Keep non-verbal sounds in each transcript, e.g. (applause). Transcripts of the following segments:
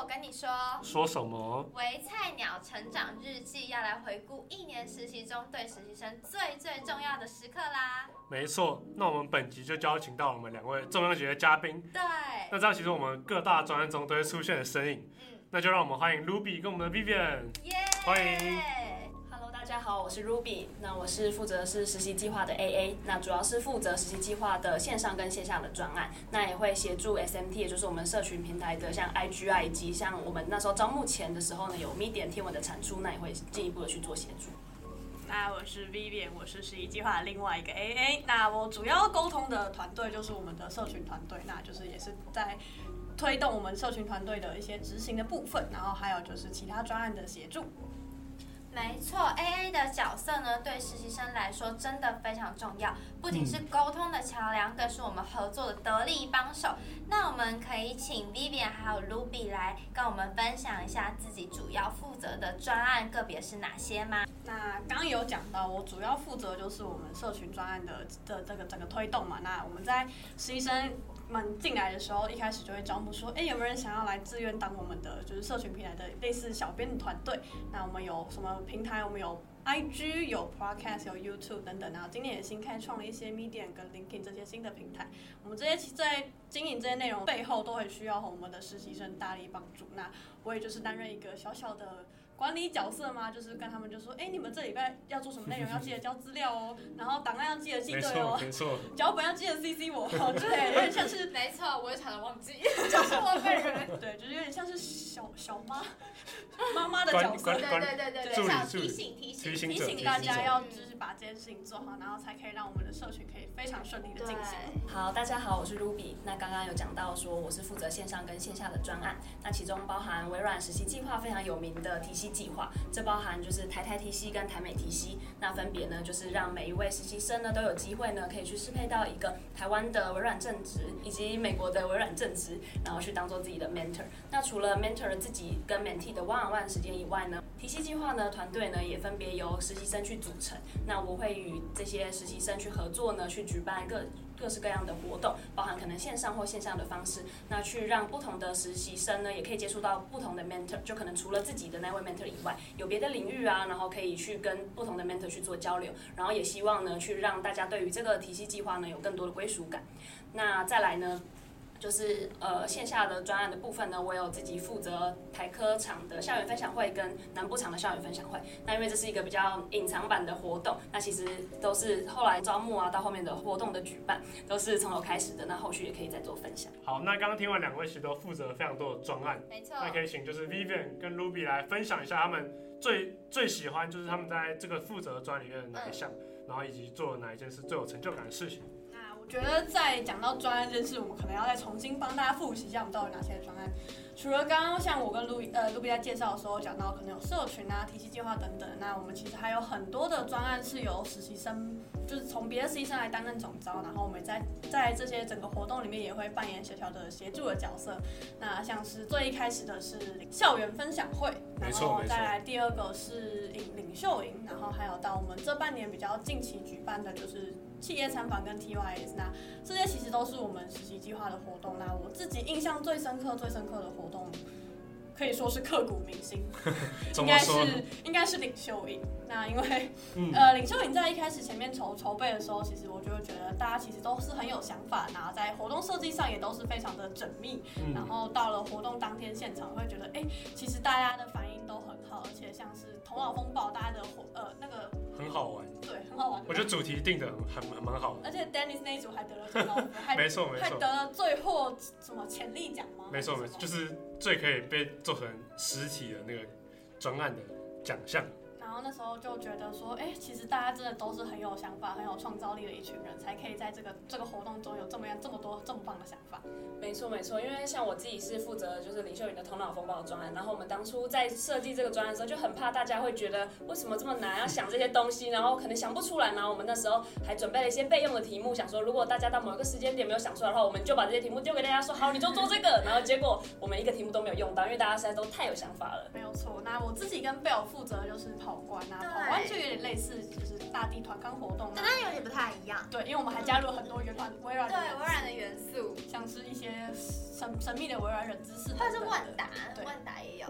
我跟你说，说什么？为菜鸟成长日记要来回顾一年实习中对实习生最最重要的时刻啦。没错，那我们本集就邀请到我们两位重量级的嘉宾。对。那这样其实我们各大专案中都会出现的身影。嗯。那就让我们欢迎 Ruby 跟我们的 Vivian。耶。欢迎。好，我是 Ruby，那我是负责是实习计划的 AA，那主要是负责实习计划的线上跟线下的专案，那也会协助 SMT，也就是我们社群平台的像 IG 以及像我们那时候招募前的时候呢，有 m e d i a 天文的产出，那也会进一步的去做协助。那我是 Vivian，我是实习计划的另外一个 AA，那我主要沟通的团队就是我们的社群团队，那就是也是在推动我们社群团队的一些执行的部分，然后还有就是其他专案的协助。没错，AA 的角色呢，对实习生来说真的非常重要，不仅是沟通的桥梁，更是我们合作的得力帮手。那我们可以请 Vivian 还有 Ruby 来跟我们分享一下自己主要负责的专案个别是哪些吗？那刚刚有讲到，我主要负责就是我们社群专案的的这个整个推动嘛。那我们在实习生们进来的时候，一开始就会招募说，哎，有没有人想要来自愿当我们的就是社群平台的类似小编的团队？那我们有什么平台？我们有 IG、有 Podcast、有 YouTube 等等。然后今年也新开创了一些 Medium 跟 LinkedIn 这些新的平台。我们这些在经营这些内容背后，都很需要我们的实习生大力帮助。那我也就是担任一个小小的。管理角色吗？就是跟他们就说，哎、欸，你们这礼拜要做什么内容？要记得交资料哦，(laughs) 然后档案要记得寄对哦，没错，脚本要记得 CC 我，(laughs) 对，有点像是，没错，我也常常忘记，就是我本人，(laughs) 对，就是有点像是小小妈妈妈的角色，对对对对对，想提醒提醒提醒大家要就是把这件事情做好，然后才可以让我们的社群可以非常顺利的进行。好，大家好，我是 Ruby。那刚刚有讲到说我是负责线上跟线下的专案，那其中包含微软实习计划非常有名的提息。计划，这包含就是台台提息跟台美提息，那分别呢就是让每一位实习生呢都有机会呢可以去适配到一个台湾的微软正职以及美国的微软正职，然后去当做自己的 mentor。那除了 mentor 自己跟 mentee 的 one on one 时间以外呢，提息计划呢团队呢也分别由实习生去组成。那我会与这些实习生去合作呢，去举办各各式各样的活动，包含可能线上或线上的方式，那去让不同的实习生呢也可以接触到不同的 mentor，就可能除了自己的那位 mentor。以外，有别的领域啊，然后可以去跟不同的 mentor 去做交流，然后也希望呢，去让大家对于这个体系计划呢有更多的归属感。那再来呢，就是呃线下的专案的部分呢，我有自己负责台科场的校园分享会跟南部场的校园分享会。那因为这是一个比较隐藏版的活动，那其实都是后来招募啊，到后面的活动的举办都是从头开始的。那后续也可以再做分享。好，那刚刚听完两位其实都负责非常多的专案，没错。那可以请就是 Vivian 跟 Ruby 来分享一下他们最最喜欢就是他们在这个负责的专里面的哪一项，嗯，然后以及做了哪一件是最有成就感的事情。觉得在讲到专案这件事，我们可能要再重新帮大家复习一下我们到底哪些专案。除了刚刚像我跟路呃路比在介绍的时候讲到，可能有社群啊、体系计划等等，那我们其实还有很多的专案是由实习生，就是从别的实习生来担任总招，然后我们在在这些整个活动里面也会扮演小小的协助的角色。那像是最一开始的是校园分享会，然后再来第二个是领领袖营，然后还有到我们这半年比较近期举办的就是。企业参访跟 TYS，那这些其实都是我们实习计划的活动。那我自己印象最深刻、最深刻的活动，可以说是刻骨铭心，(laughs) 应该是应该是领袖营。那因为、嗯、呃领袖营在一开始前面筹筹备的时候，其实我就会觉得大家其实都是很有想法，然后在活动设计上也都是非常的缜密。嗯、然后到了活动当天现场，会觉得哎、欸，其实大家的反应都很好，而且像是头脑风暴，大家的活呃那个很好玩。对，很好玩。我觉得主题定的很很蛮好的。而且 Dennis 那一组还得了最高分，没错没错，还得了最后什么潜力奖吗？没错没错，就是最可以被做成实体的那个专案的奖项。然后那时候就觉得说，哎，其实大家真的都是很有想法、很有创造力的一群人，才可以在这个这个活动中有这么样这么多这么棒的想法。没错没错，因为像我自己是负责就是林秀云的头脑风暴的专案，然后我们当初在设计这个专案的时候，就很怕大家会觉得为什么这么难，要想这些东西，然后可能想不出来。然后我们那时候还准备了一些备用的题目，想说如果大家到某一个时间点没有想出来的话，我们就把这些题目丢给大家说，好，你就做这个。然后结果我们一个题目都没有用到，因为大家实在都太有想法了。没有错，那我自己跟贝尔负责的就是跑关啊，跑关就有点类似，就是大地团康活动，但它有点不太一样。对，因为我们还加入了很多原团微软，对微软的元素，像是一些。神神秘的微软冷知识，或者是万达，万达也有。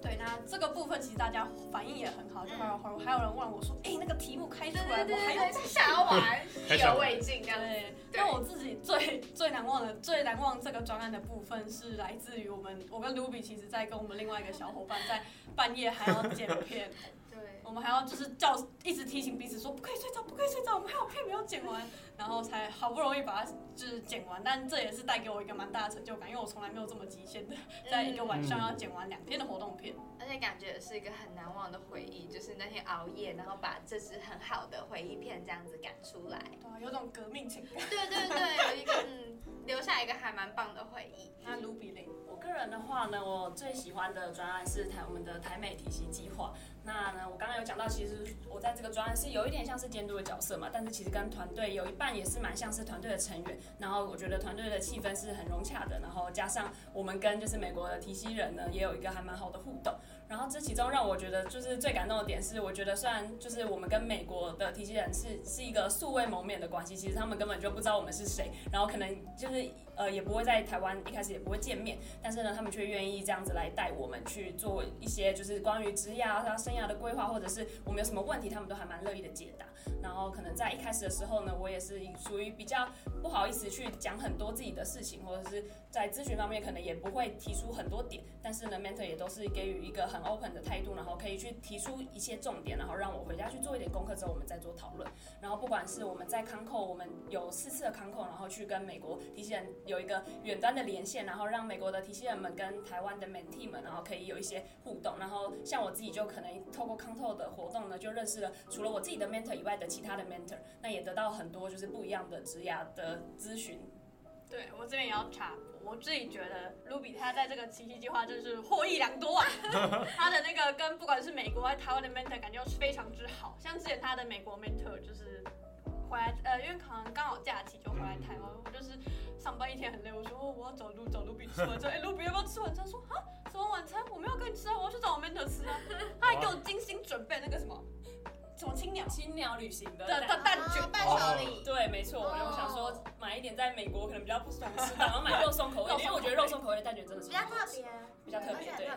对，那这个部分其实大家反应也很好，就还有还还有人问我说，哎、欸，那个题目开出来，我还有想要玩，(laughs) 意犹未尽这样。对，那我自己最最难忘的最难忘这个专案的部分是来自于我们我跟 Ruby 其实在跟我们另外一个小伙伴在半夜还要剪片。(laughs) 我们还要就是叫一直提醒彼此说不可以睡着，不可以睡着，我们还有片没有剪完，然后才好不容易把它就是剪完。但这也是带给我一个蛮大的成就感，因为我从来没有这么极限的，在一个晚上要剪完两天的活动片，而且感觉也是一个很难忘的回忆，就是那天熬夜，然后把这支很好的回忆片这样子赶出来，对啊，有种革命情感。对对对，有一个嗯，留下一个还蛮棒的回忆。(laughs) 那卢比嘞？个人的话呢，我最喜欢的专案是台我们的台美体系计划。那呢，我刚刚有讲到，其实我在这个专案是有一点像是监督的角色嘛，但是其实跟团队有一半也是蛮像是团队的成员。然后我觉得团队的气氛是很融洽的，然后加上我们跟就是美国的提息人呢，也有一个还蛮好的互动。然后这其中让我觉得就是最感动的点是，我觉得虽然就是我们跟美国的提携人士是一个素未谋面的关系，其实他们根本就不知道我们是谁，然后可能就是。呃，也不会在台湾一开始也不会见面，但是呢，他们却愿意这样子来带我们去做一些就是关于职业啊生涯的规划，或者是我们有什么问题，他们都还蛮乐意的解答。然后可能在一开始的时候呢，我也是属于比较不好意思去讲很多自己的事情，或者是在咨询方面可能也不会提出很多点，但是呢，mentor 也都是给予一个很 open 的态度，然后可以去提出一些重点，然后让我回家去做一点功课之后，我们再做讨论。然后不管是我们在康扣，我们有四次的康扣，然后去跟美国提携人有一个远端的连线，然后让美国的提携人们跟台湾的 mentee 们，然后可以有一些互动。然后像我自己就可能透过康扣的活动呢，就认识了除了我自己的 mentor 以外的其他的 mentor，那也得到很多就是不一样的职涯的咨询。对，我这边也要插播，我自己觉得 Ruby 他在这个奇迹计划真是获益良多啊。(laughs) 他的那个跟不管是美国还是台湾的 mentor 感觉非常之好，像之前他的美国 mentor 就是。回来，呃，因为可能刚好假期就回来台湾，我就是上班一天很累，我说我要找路找卢比吃晚餐，哎，卢比要不要吃晚餐？说啊，什么晚餐？我没有跟你吃啊，我要去找我 mentor 吃啊，青鸟？旅行的的蛋卷伴手礼。对，没错。我就想说买一点，在美国可能比较不爽吃的，然后买肉松口味，因为我觉得肉松口味的蛋卷真的是比较特别，比较特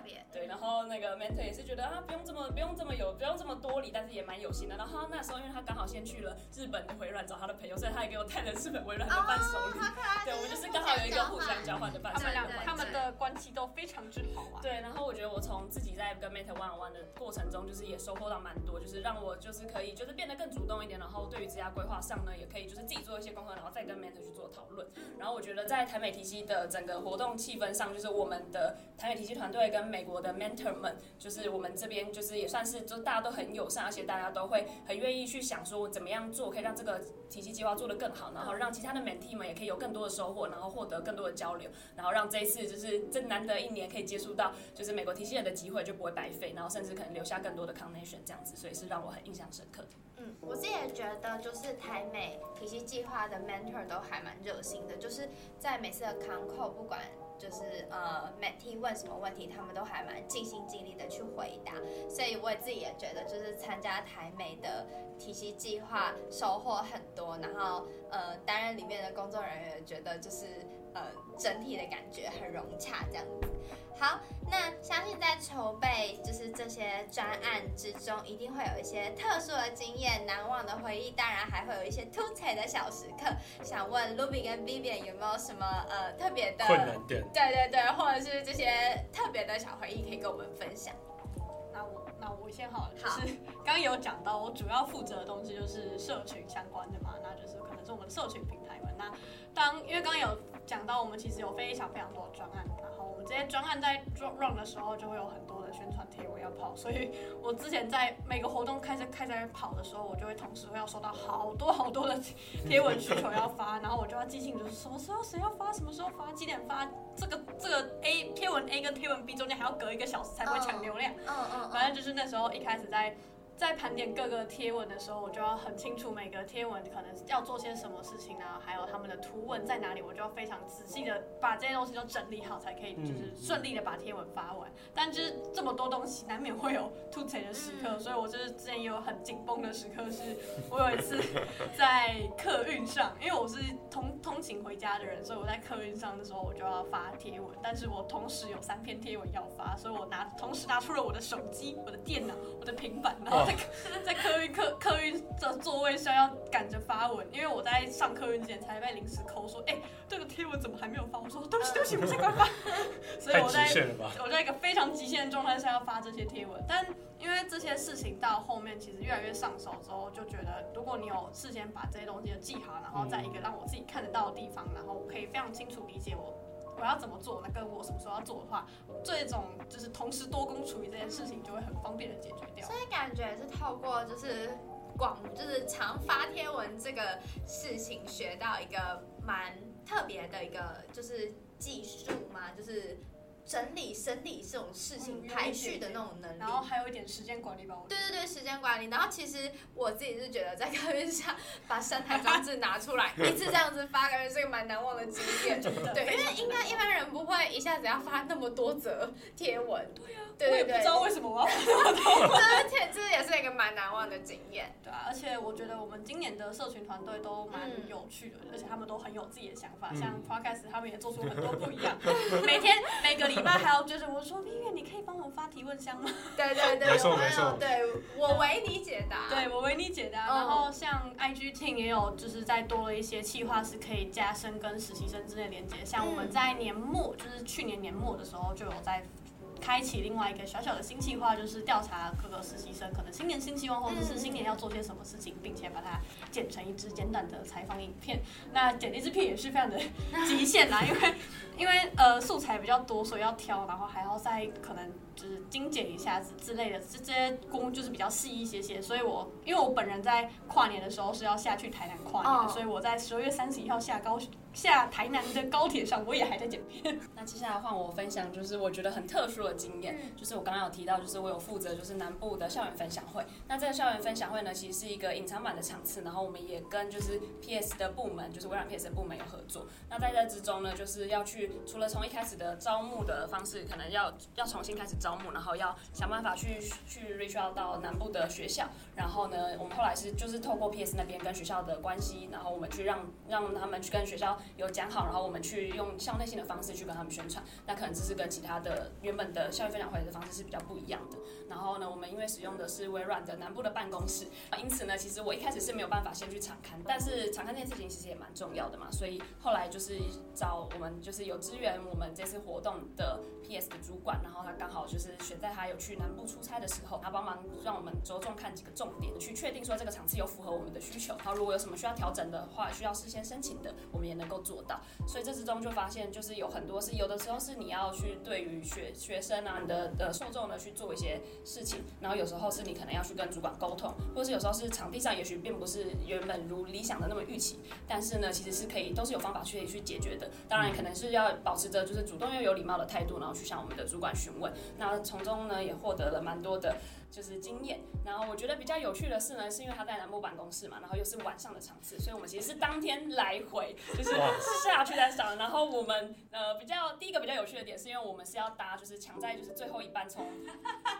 别，对对。然后那个 mentor 也是觉得啊，不用这么不用这么有不用这么多礼，但是也蛮有心的。然后那时候因为他刚好先去了日本的微软找他的朋友，所以他也给我带了日本回软的伴手礼。对，我们就是刚好有一个互相交换的伴手礼。他们的关系都非常之好啊。对，然后我觉得我从自己在跟 mentor one on one 的过程中，就是也收获到蛮多，就是让我就是可以就是变得。更主动一点，然后对于职业规划上呢，也可以就是自己做一些功课，然后再跟 mentor 去做讨论。然后我觉得在台美体系的整个活动气氛上，就是我们的台美体系团队跟美国的 mentor 们，就是我们这边就是也算是就大家都很友善，而且大家都会很愿意去想说怎么样做可以让这个体系计划做得更好，然后让其他的 mentee 们也可以有更多的收获，然后获得更多的交流，然后让这一次就是这难得一年可以接触到就是美国体系人的机会就不会白费，然后甚至可能留下更多的 connection 这样子，所以是让我很印象深刻的。嗯，我自己也觉得，就是台美体系计划的 mentor 都还蛮热心的，就是在每次的 c o n c o，不管就是呃 m e t e 问什么问题，他们都还蛮尽心尽力的去回答。所以我自己也觉得，就是参加台美的体系计划收获很多，然后呃担任里面的工作人员觉得就是呃整体的感觉很融洽这样子。好，那相信在筹备就是这些专案之中，一定会有一些特殊的经验、难忘的回忆，当然还会有一些突彩的小时刻。想问 Ruby 跟 Vivian 有没有什么呃特别的困难点？对对对，或者是这些特别的小回忆可以跟我们分享。那我那我先好了，就是 (laughs) 刚刚有讲到，我主要负责的东西就是社群相关的嘛，那就是可能是我们社群平台们。那当因为刚刚有讲到，我们其实有非常非常多的专案。这些专案在 run 的时候，就会有很多的宣传贴文要跑，所以我之前在每个活动开始开始跑的时候，我就会同时会要收到好多好多的贴文需求要发，然后我就要记清楚什么时候谁要发，什么时候发，几点发，这个这个 A 贴文 A 跟贴文 B 中间还要隔一个小时才不会抢流量，嗯嗯，反正就是那时候一开始在在盘点各个贴文的时候，我就要很清楚每个贴文可能要做些什么事情啊，还有他们的图文在哪里，我就要非常仔细的把这些东西都整理好，才可以就是顺利的把贴文发完。但就是这么多东西，难免会有突袭的时刻，所以我就是之前也有很紧绷的时刻，是我有一次 (laughs) 在客运上，因为我是通通勤回家的人，所以我在客运上的时候我就要发贴文，但是我同时有三篇贴文要发，所以我拿同时拿出了我的手机、我的电脑、我的平板，然后。在 (laughs) 在客运客客运的座位上要赶着发文，因为我在上客运之前才被临时扣说，哎、欸，这个贴文怎么还没有发？我说对不起对不起，我先快发。(laughs) 所以我在我在一个非常极限的状态下要发这些贴文，但因为这些事情到后面其实越来越上手之后，就觉得如果你有事先把这些东西都记好，然后在一个让我自己看得到的地方，然后我可以非常清楚理解我。我要怎么做？那跟我什么时候要做的话，这种就是同时多工处理这件事情就会很方便的解决掉。所以感觉是透过就是广就是常发贴文这个事情，学到一个蛮特别的一个就是技术嘛，就是。整理、整理这种事情排序的那种能力，然后还有一点时间管理吧。对对对，时间管理。然后其实我自己是觉得，在客运上把三台装置拿出来，(laughs) 一次这样子发，感觉是个蛮难忘的经验。对，因为应该一般人不会一下子要发那么多则贴文。对啊。对对对。我也不知道为什么我要发那么多。(laughs) 这这这也是一个蛮难忘的经验。对啊，而且我觉得我们今年的社群团队都蛮有趣的，而且他们都很有自己的想法。像 Podcast 他们也做出很多不一样。(laughs) 每天每个礼。拜还要追着我说，丽月，你可以帮我发提问箱吗？(laughs) 对对对，没错没错，对我为你解答，对我为你解答。然后像 IG Team 也有，就是再多了一些企划是可以加深跟实习生之间连接。像我们在年末，就是去年年末的时候就有在。开启另外一个小小的新计划，就是调查各个实习生可能新年新希望，或者是新年要做些什么事情，并且把它剪成一支简短的采访影片。那剪一支片也是非常的 (laughs) 极限啦，因为因为呃素材比较多，所以要挑，然后还要再可能就是精简一下子之类的，这这些工就是比较细一些些。所以我因为我本人在跨年的时候是要下去台南跨年的，所以我在十二月三十一号下高下台南的高铁上，我也还在剪片。(laughs) 那接下来换我分享，就是我觉得很特殊的经验，就是我刚刚有提到，就是我有负责就是南部的校园分享会。那这个校园分享会呢，其实是一个隐藏版的场次，然后我们也跟就是 PS 的部门，就是微软 PS 的部门有合作。那在这之中呢，就是要去除了从一开始的招募的方式，可能要要重新开始招募，然后要想办法去去 reach out 到南部的学校。然后呢，我们后来是就是透过 PS 那边跟学校的关系，然后我们去让让他们去跟学校。有讲好，然后我们去用校内性的方式去跟他们宣传，那可能这是跟其他的原本的校园分享会的方式是比较不一样的。然后呢，我们因为使用的是微软的南部的办公室，因此呢，其实我一开始是没有办法先去场勘，但是场勘这件事情其实也蛮重要的嘛，所以后来就是找我们就是有支援我们这次活动的 PS 的主管，然后他刚好就是选在他有去南部出差的时候，他帮忙让我们着重看几个重点，去确定说这个场次有符合我们的需求，然后如果有什么需要调整的话，需要事先申请的，我们也能够做到。所以这之中就发现，就是有很多是有的时候是你要去对于学学生啊，你的的受众呢去做一些事情，然后有时候是你可能要去跟主管沟通，或者是有时候是场地上也许并不是原本如理想的那么预期，但是呢，其实是可以都是有方法去去解决的。当然，可能是要保持着就是主动又有礼貌的态度，然后去向我们的主管询问。那从中呢，也获得了蛮多的。就是经验，然后我觉得比较有趣的是呢，是因为他在南部办公室嘛，然后又是晚上的场次，所以我们其实是当天来回，就是 (laughs) 下去再上。然后我们呃比较第一个比较有趣的点，是因为我们是要搭就是抢在就是最后一班从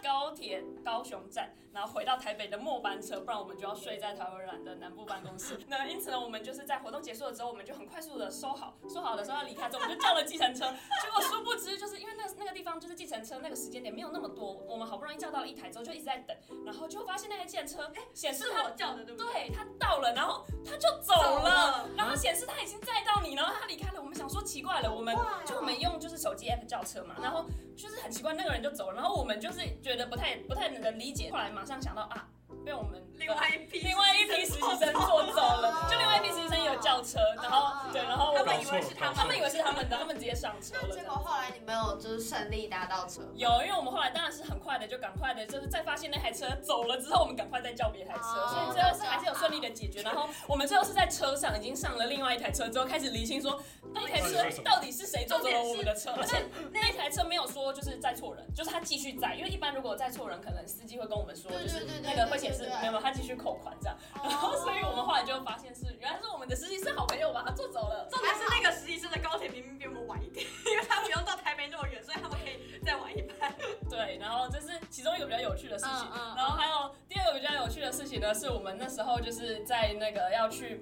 高铁高雄站，然后回到台北的末班车，不然我们就要睡在台湾软的南部办公室。那因此呢，我们就是在活动结束了之后，我们就很快速的收好，收好的时候要离开之后，我们就叫了计程车。结果殊不知，就是因为那那个地方就是计程车那个时间点没有那么多，我们好不容易叫到了一台之后，就一直在等，然后就发现那台计程车显示他叫的对不对？对，他到了，然后他就走了，走了然后显示他已经载到你，然后他离开了。我们想说奇怪了，我们就我们用就是手机 app 叫车嘛，然后就是很奇怪，那个人就走了，然后我们就是觉得不太不太能理解，后来马上想到啊。被我们另外一批另外一批实习生坐走了，就另外一批实习生有叫车，然后对，然后我他们以为是他们，他们以为是他们的，他们直接上车了。结果后来你没有就是顺利搭到车？有，因为我们后来当然是很快的，就赶快的，就是在发现那台车走了之后，我们赶快再叫别台车，所以最后是还是有顺利的解决。然后我们最后是在车上已经上了另外一台车之后，开始厘清说那台车到底是谁坐走了我们的车，而且那台车没有说就是载错人，就是他继续载，因为一般如果载错人，可能司机会跟我们说，就是那个会显示没有，他继续扣款这样。然后所以我们后来就发现是原来是我们的实习生好朋友把他坐走了。重点是那个实习生的高铁明明比我们晚一点，因为他不用到台北那么远，所以他们可以再晚一班。对，然后这是其中一个比较有趣的事情。然后还有第二个比较有趣的事情呢，是我们那时候就是在那个要去。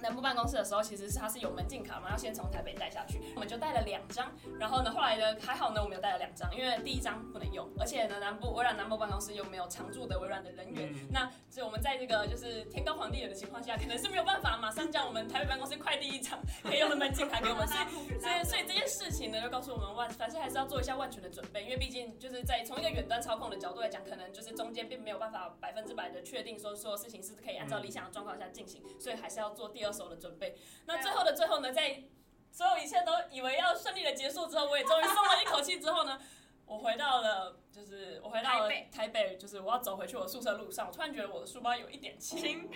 南部办公室的时候，其实是它是有门禁卡嘛，要先从台北带下去，我们就带了两张。然后呢，后来呢还好呢，我们有带了两张，因为第一张不能用，而且呢，南部微软南部办公室又没有常驻的微软的人员，嗯、那所以我们在这个就是天高皇帝远的情况下，可能是没有办法马上将我们台北办公室快递一张可以用的门禁卡给我们，所以 (laughs) 所以所以这件事情呢，就告诉我们万，反正还是要做一下万全的准备，因为毕竟就是在从一个远端操控的角度来讲，可能就是中间并没有办法百分之百的确定说所有事情是可以按照理想的状况下进行，所以还是要做第二手的准备。那最后的最后呢，在所有一切都以为要顺利的结束之后，我也终于松了一口气之后呢，(laughs) 我回到了，就是我回到了台北，就是我要走回去我宿舍路上，我突然觉得我的书包有一点轻，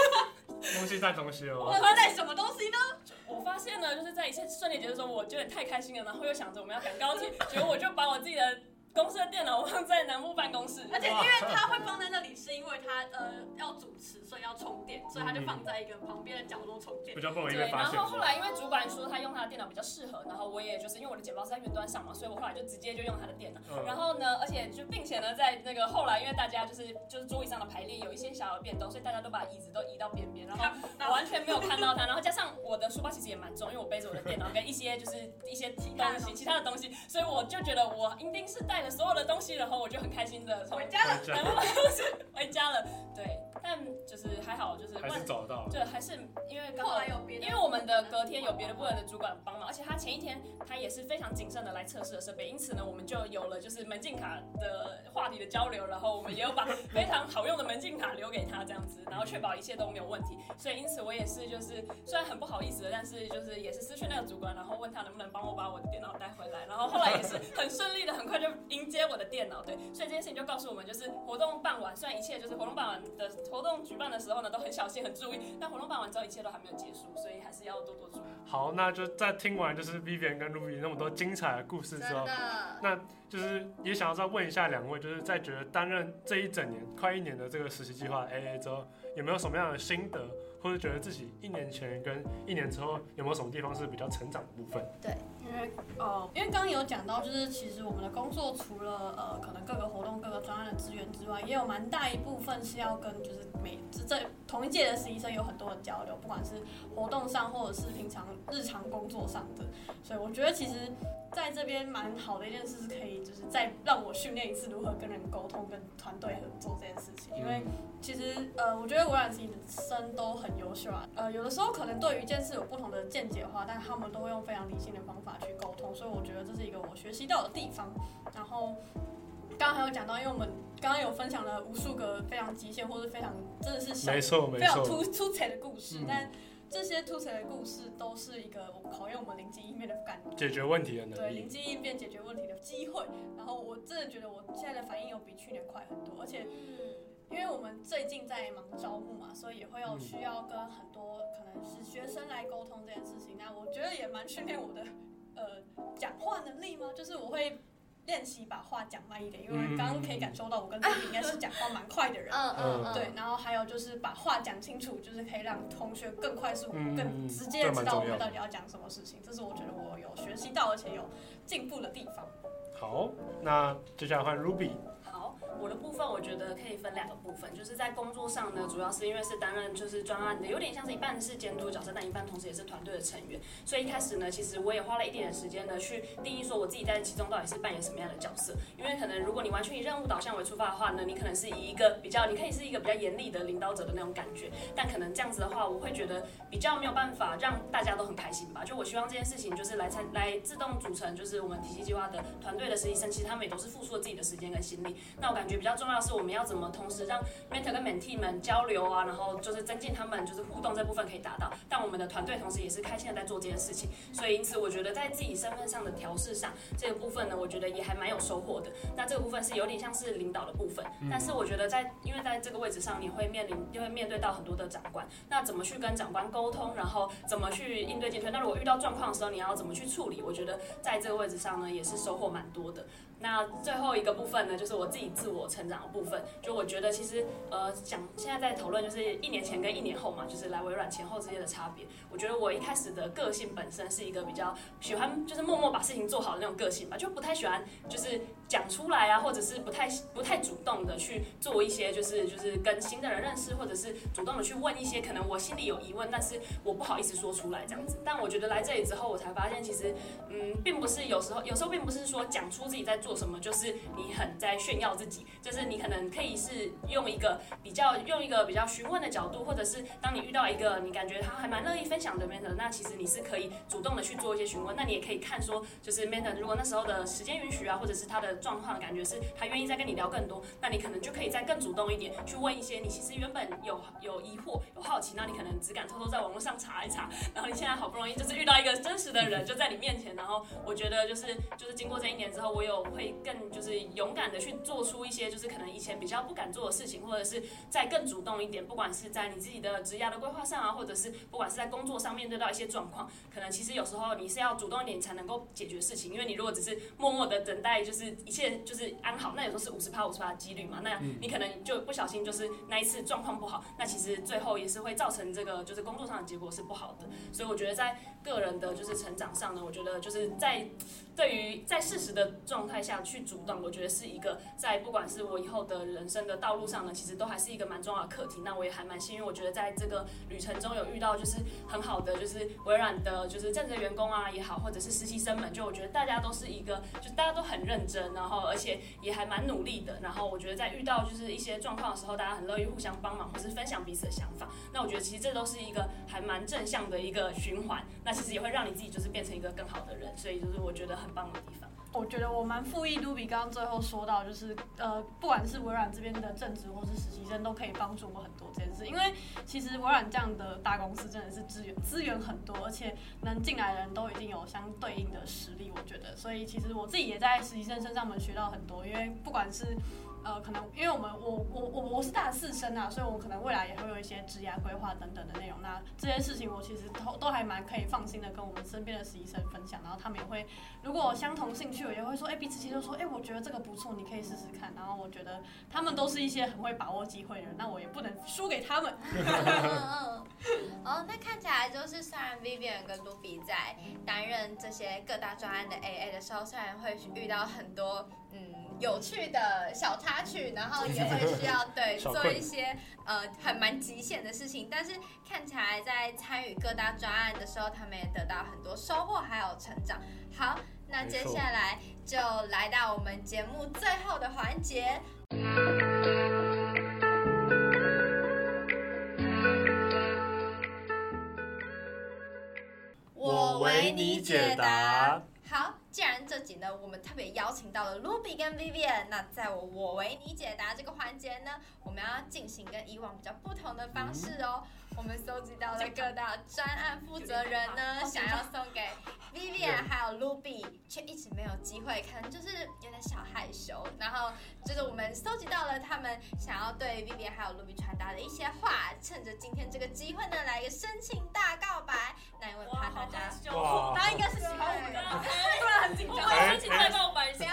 (laughs) 东西带东西哦，(laughs) 我要带什么东西呢？我发现呢，就是在一切顺利结束的时候，我觉得太开心了，然后又想着我们要赶高铁，结果我就把我自己的。公司的电脑放在南部办公室，(laughs) 而且因为它会放在那里，是因为他呃要主持，所以要充电，所以他就放在一个旁边的角落充电。比较不容易被发现。然后后来因为主管说他用他的电脑比较适合，然后我也就是因为我的简报是在云端上嘛，所以我后来就直接就用他的电脑。嗯、然后呢，而且就并且呢，在那个后来因为大家就是就是桌椅上的排列有一些小的变动，所以大家都把椅子都移到边边，然后 (laughs) 我完全没有看到他。然后加上我的书包其实也蛮重，因为我背着我的电脑跟一些就是一些东西其他的东西，所以我就觉得我一定是带了所有的东西。然后我就很开心的回家了，然后回家了，对，但就是还好，就是还是找到，对，还是因为刚好有别的，(laughs) 因为我们的隔天有别的部门的主管帮忙，而且他前一天他也是非常谨慎的来测试了设备，因此呢，我们就有了就是门禁卡的话题的交流，然后我们也有把非常好用的门禁卡留给他这样子，然后确保一切都没有问题，所以因此我也是就是虽然很不好意思的，但是就是也是失去那个主管，然后问他能不能帮我把我的电脑带回来，然后后来也是很顺利的，很快就迎接我的电脑。对，所以这件事情就告诉我们，就是活动办完，虽然一切就是活动办完的活动举办的时候呢，都很小心、很注意，但活动办完之后，一切都还没有结束，所以还是要多多注意。好，那就在听完就是 Vivian 跟 Ruby 那么多精彩的故事之后，那就是也想要再问一下两位，就是在觉得担任这一整年、快一年的这个实习计划 AA 之后，有没有什么样的心得？或者觉得自己一年前跟一年之后有没有什么地方是比较成长的部分？对，因为呃，因为刚刚有讲到，就是其实我们的工作除了呃可能各个活动、各个专案的资源之外，也有蛮大一部分是要跟就是每这同一届的实习生有很多的交流，不管是活动上或者是平常日常工作上的。所以我觉得其实在这边蛮好的一件事是可以就是再让我训练一次如何跟人沟通、跟团队合作这件事情，因为其实呃，我觉得微软实习生都很。优秀啊，呃，有的时候可能对于一件事有不同的见解的话，但他们都会用非常理性的方法去沟通，所以我觉得这是一个我学习到的地方。然后刚刚还有讲到，因为我们刚刚有分享了无数个非常极限或者非常真的是小没错没错非常突出彩的故事，嗯、但这些突彩的故事都是一个我考验我们灵机应变的感觉，解决问题的能力，对，灵机应变解决问题的机会。然后我真的觉得我现在的反应有比去年快很多，而且。因为我们最近在忙招募嘛，所以也会有需要跟很多可能是学生来沟通这件事情。那我觉得也蛮训练我的呃讲话能力吗？就是我会练习把话讲慢一点，因为刚刚可以感受到我跟自己应该是讲话蛮快的人。嗯嗯。对，然后还有就是把话讲清楚，就是可以让同学更快速、更直接的知道我们到底要讲什么事情。这是我觉得我有学习到而且有进步的地方。好，那接下来换 Ruby。我的部分我觉得可以分两个部分，就是在工作上呢，主要是因为是担任就是专案的，有点像是一半是监督角色，但一半同时也是团队的成员。所以一开始呢，其实我也花了一点点时间呢，去定义说我自己在其中到底是扮演什么样的角色。因为可能如果你完全以任务导向为出发的话呢，你可能是以一个比较，你可以是一个比较严厉的领导者的那种感觉。但可能这样子的话，我会觉得比较没有办法让大家都很开心吧。就我希望这件事情就是来参来自动组成，就是我们体系计划的团队的实习生，其实他们也都是付出了自己的时间跟心力。那我感觉。觉比较重要的是我们要怎么同时让 mentor 跟 mentee 们交流啊，然后就是增进他们就是互动这部分可以达到，但我们的团队同时也是开心的在做这件事情，所以因此我觉得在自己身份上的调试上，这个部分呢，我觉得也还蛮有收获的。那这个部分是有点像是领导的部分，但是我觉得在因为在这个位置上，你会面临就会面对到很多的长官，那怎么去跟长官沟通，然后怎么去应对进退？那如果遇到状况的时候，你要怎么去处理？我觉得在这个位置上呢，也是收获蛮多的。那最后一个部分呢，就是我自己自我成长的部分。就我觉得其实呃，讲现在在讨论就是一年前跟一年后嘛，就是来微软前后之间的差别。我觉得我一开始的个性本身是一个比较喜欢就是默默把事情做好的那种个性吧，就不太喜欢就是讲出来啊，或者是不太不太主动的去做一些就是就是跟新的人认识，或者是主动的去问一些可能我心里有疑问，但是我不好意思说出来这样子。但我觉得来这里之后，我才发现其实嗯，并不是有时候有时候并不是说讲出自己在做。什么？就是你很在炫耀自己，就是你可能可以是用一个比较用一个比较询问的角度，或者是当你遇到一个你感觉他还蛮乐意分享的 mentor，那其实你是可以主动的去做一些询问。那你也可以看说，就是 mentor 如果那时候的时间允许啊，或者是他的状况感觉是他愿意再跟你聊更多，那你可能就可以再更主动一点去问一些你其实原本有有疑惑、有好奇，那你可能只敢偷偷在网络上查一查，然后你现在好不容易就是遇到一个真实的人就在你面前，然后我觉得就是就是经过这一年之后，我有会。更就是勇敢的去做出一些就是可能以前比较不敢做的事情，或者是再更主动一点，不管是在你自己的职业的规划上啊，或者是不管是在工作上面对到一些状况，可能其实有时候你是要主动一点才能够解决事情，因为你如果只是默默的等待，就是一切就是安好，那有时候是五十趴五十趴的几率嘛，那你可能就不小心就是那一次状况不好，那其实最后也是会造成这个就是工作上的结果是不好的，所以我觉得在个人的就是成长上呢，我觉得就是在。对于在事实的状态下去主动，我觉得是一个在不管是我以后的人生的道路上呢，其实都还是一个蛮重要的课题。那我也还蛮幸运，我觉得在这个旅程中有遇到就是很好的，就是微软的，就是正职员工啊也好，或者是实习生们，就我觉得大家都是一个，就大家都很认真，然后而且也还蛮努力的。然后我觉得在遇到就是一些状况的时候，大家很乐意互相帮忙，或是分享彼此的想法。那我觉得其实这都是一个还蛮正向的一个循环。那其实也会让你自己就是变成一个更好的人。所以就是我觉得。很棒的地方，我觉得我蛮附议 Ruby 刚刚最后说到，就是呃，不管是微软这边的正职或是实习生，都可以帮助我很多这件事。因为其实微软这样的大公司真的是资源 (laughs) 资源很多，而且能进来的人都一定有相对应的实力，我觉得。所以其实我自己也在实习生身上们学到很多，因为不管是呃，可能因为我们我我我我是大四生啊，所以我可能未来也会有一些职业规划等等的内容。那这些事情我其实都都还蛮可以放心的跟我们身边的实习生分享，然后他们也会如果相同兴趣，我也会说，哎、彼此其实说，哎、我觉得这个不错，你可以试试看。然后我觉得他们都是一些很会把握机会的人，那我也不能输给他们。(laughs) 哦，那看起来就是虽然 Vivian 跟 Ruby 在担任这些各大专案的 AA 的时候，虽然会遇到很多。有趣的小插曲，然后也会需要对 (laughs) 做一些呃很蛮极限的事情，但是看起来在参与各大专案的时候，他们也得到很多收获还有成长。好，那接下来就来到我们节目最后的环节，我为你解答。好。既然这集呢，我们特别邀请到了 Ruby 跟 Vivian，那在我我为你解答这个环节呢，我们要进行跟以往比较不同的方式哦。我们搜集到了各大专案负责人呢，想要送给 Vivian 还有 Ruby，却一直没有机会，可能就是有点小害羞。然后就是我们搜集到了他们想要对 Vivian 还有 Ruby 传达的一些话，趁着今天这个机会呢，来一个深情大告白。那因为怕大家，哇大家应该是喜欢我们的，不 (laughs) 然很紧张。深情大告白，不要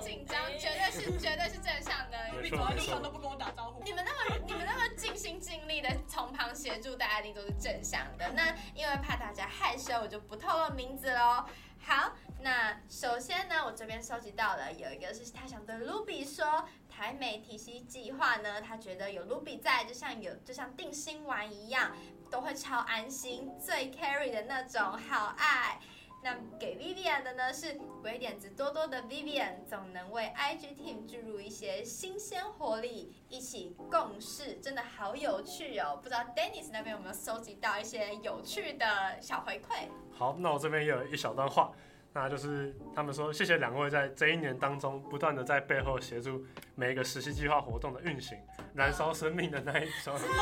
紧张，绝对是绝对是正向的。Ruby 走在路上都不跟我打招呼。你们那么你们那么尽心尽力的从旁协。助大家一定都是正向的。那因为怕大家害羞，我就不透露名字喽。好，那首先呢，我这边收集到了有一个是他想对 Ruby 说，台美体系计划呢，他觉得有 Ruby 在，就像有就像定心丸一样，都会超安心，最 carry 的那种好爱。那给 Vivian 的呢是鬼点子多多的 Vivian，总能为 IG Team 注入一些新鲜活力，一起共事，真的好有趣哦！不知道 Dennis 那边有没有收集到一些有趣的小回馈？好，那我这边也有一小段话。那就是他们说谢谢两位在这一年当中不断的在背后协助每一个实习计划活动的运行，燃烧生命的那一种。(laughs) 真的，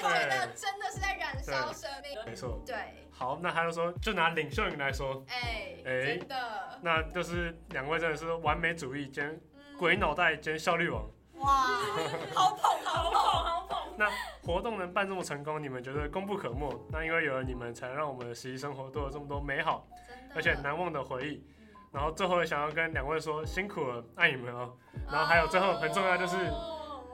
真的，觉得真的是在燃烧生命。没错。对。好，那他就说，就拿领袖营来说，哎、欸，欸、真的，那就是两位真的是完美主义兼鬼脑袋兼效率王。哇，好捧，好捧，好捧。(laughs) 那活动能办这么成功，你们觉得功不可没。那因为有了你们，才让我们的实习生活多了这么多美好，而且难忘的回忆。然后最后想要跟两位说，辛苦了，爱你们哦。然后还有最后很重要就是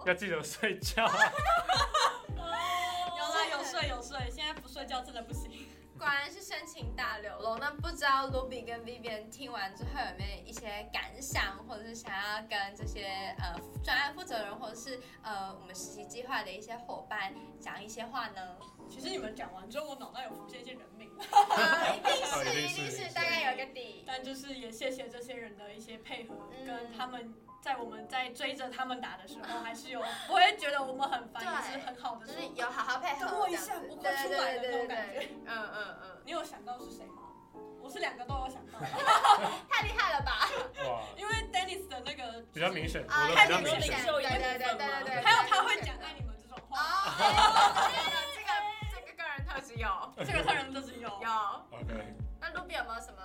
要记得睡觉。(laughs) 有啦，有睡有睡，现在不睡觉真的不行。果然是深情大流露。那不知道卢比跟 Vivian 听完之后有没有一些感想，或者是想要跟这些呃专案负责人，或者是呃我们实习计划的一些伙伴讲一些话呢？其实你们讲完之后，我脑袋有浮现一些人名，啊、一定是一定是大概有一个底。但就是也谢谢这些人的一些配合，跟他们。在我们在追着他们打的时候，还是有，我也觉得我们很烦，也是很好的，就是有好好配合。等我一下，我快出来的那种感觉。嗯嗯嗯。你有想到是谁吗？我是两个都有想到。(laughs) 太厉害了吧！哇。因为 Dennis 的那个比较明显，啊，比较明显。对对对对对。还有他会讲爱你们这种话。哦。这个特质有，这个个人特质有。有。OK。那 Ruby 有没有什么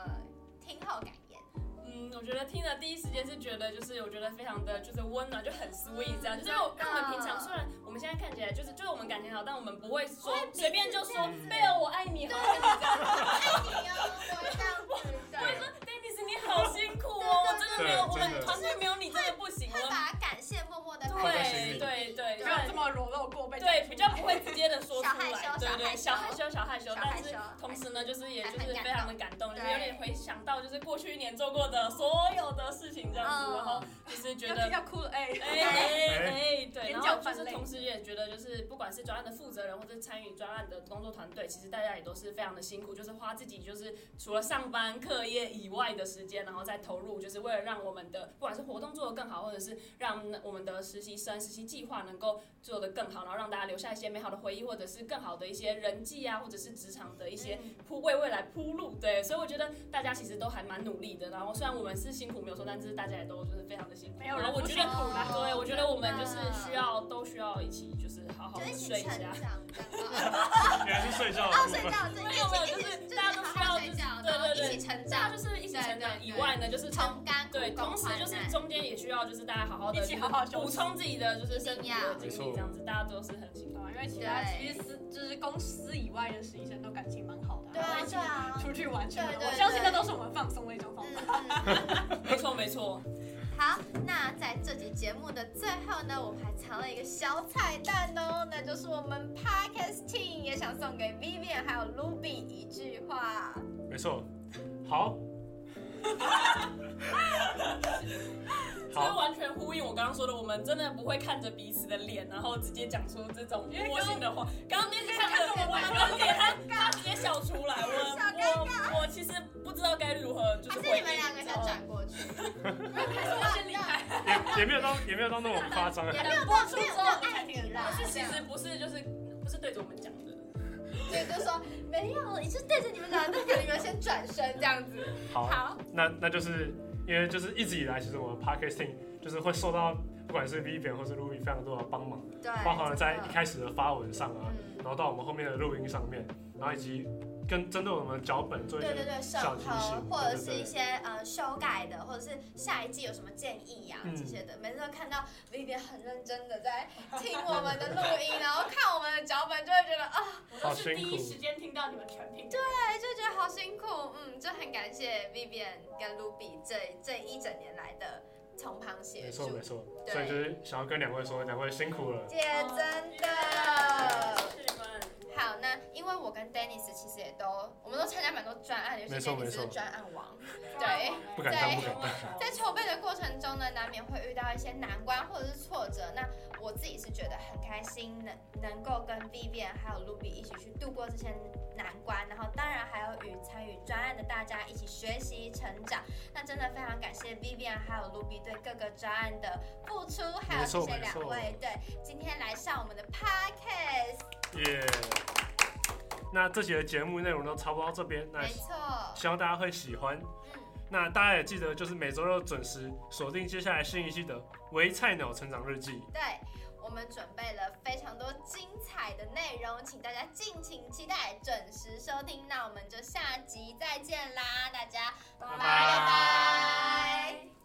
听后感言？嗯？我觉得听了第一时间是觉得，就是我觉得非常的就是温暖，就很 sweet 这样。就是我跟我们平常虽然我们现在看起来就是就是我们感情好，但我们不会说随便就说贝尔我爱你，好爱你这样。爱你哦，我这样子。我会说 Dennis 你好辛苦哦，我真的没有我们团队没有你真的不行。会把感谢默默的对对对，没有这么裸露过，对比较不会直接的说出来。对对，小害羞小害羞，但是同时呢，就是也就是非常的感动，就是有点回想到就是过去一年做过的所有的事情这样子，然后就是觉得要哭了哎哎 (laughs) 哎对，然后就是同时也觉得就是不管是专案的负责人或者参与专案的工作团队，其实大家也都是非常的辛苦，就是花自己就是除了上班课业以外的时间，然后再投入，就是为了让我们的不管是活动做得更好，或者是让我们的实习生实习计划能够做得更好，然后让大家留下一些美好的回忆，或者是更好的一些人际啊，或者是职场的一些铺为未来铺路。对，所以我觉得大家其实都还蛮努力的。然后虽然我们是辛苦没有错，但是大家也都就是非常的辛苦。没有人不辛苦啦。对，我觉得我们就是需要都需要一起就是好好的睡一下。(laughs) 原来是睡觉。哦，睡觉。没有没有，就是大家都需要就是对对对，一起成长，就是一起成长以外呢，就是同甘对，同时就是中间也需要就是大家好好的一起好好补充自己的就是身体的经历，这样子大家都是很辛苦。因为其他其实是就是公司以外的实习生都感情蛮好的，对啊，对啊，出去玩去了，我相信那都是我们放松的一种方法。没错 (laughs) 没错。好，那在这集节目的最后呢，我们还藏了一个小彩蛋哦，那就是我们 Podcast Team 也想送给 Vivian 还有 Ruby 一句话。没错，好。(laughs) 这完全呼应我刚刚说的，我们真的不会看着彼此的脸，然后直接讲出这种窝心的话。刚刚那是看着我们的脸，他他直接笑出来，我我我其实不知道该如何就是是你们两个先转过去？(laughs) 也也没有到也没有到那么夸张，也没有播出之后爱你了。是其实不是就是不是对着我们讲的，对，就说没有，你是对着你们俩，那个你们先转身这样子。好，那那就是。因为就是一直以来，其实我们 podcasting 就是会受到不管是 Vivian 或是 Ruby 非常多的帮忙，对，包含了在一开始的发文上啊，嗯、然后到我们后面的录音上面，然后以及跟针对我们脚本做一些小提醒，或者是一些呃修改的，或者是下一季有什么建议呀、啊嗯、这些的。每次都看到 Vivian 很认真的在听我们的录音，(laughs) 然后看我们的脚本，就会觉得啊，我都是第一时间听到你们全品，对，就觉得好辛苦，嗯，就很感谢 Vivian 跟 Ruby 这这一整年来的从旁协助，没错没错，对。所以就是想要跟两位说，两位辛苦了，姐真的。好，那因为我跟 Dennis 其实也都，我们都参加蛮多专案，尤其 Dennis 是专案王，(laughs) 对，不敢当，不敢当。(laughs) 在筹备的过程中呢，难免会遇到一些难关或者是挫折。那我自己是觉得很开心，能能够跟 Vivian 还有 Ruby 一起去度过这些难关，然后当然还有与参与专案的大家一起学习成长。那真的非常感谢 Vivian 还有 Ruby 对各个专案的付出，还有谢谢两位对今天来上我们的 Podcast。耶！那这期的节目内容都差不多这边那希望大家会喜欢。那大家也记得就是每周六准时锁定接下来新一季的微菜鸟成长日记。对我们准备了非常多精彩的内容请大家敬请期待准时收听。那我们就下集再见啦大家拜拜。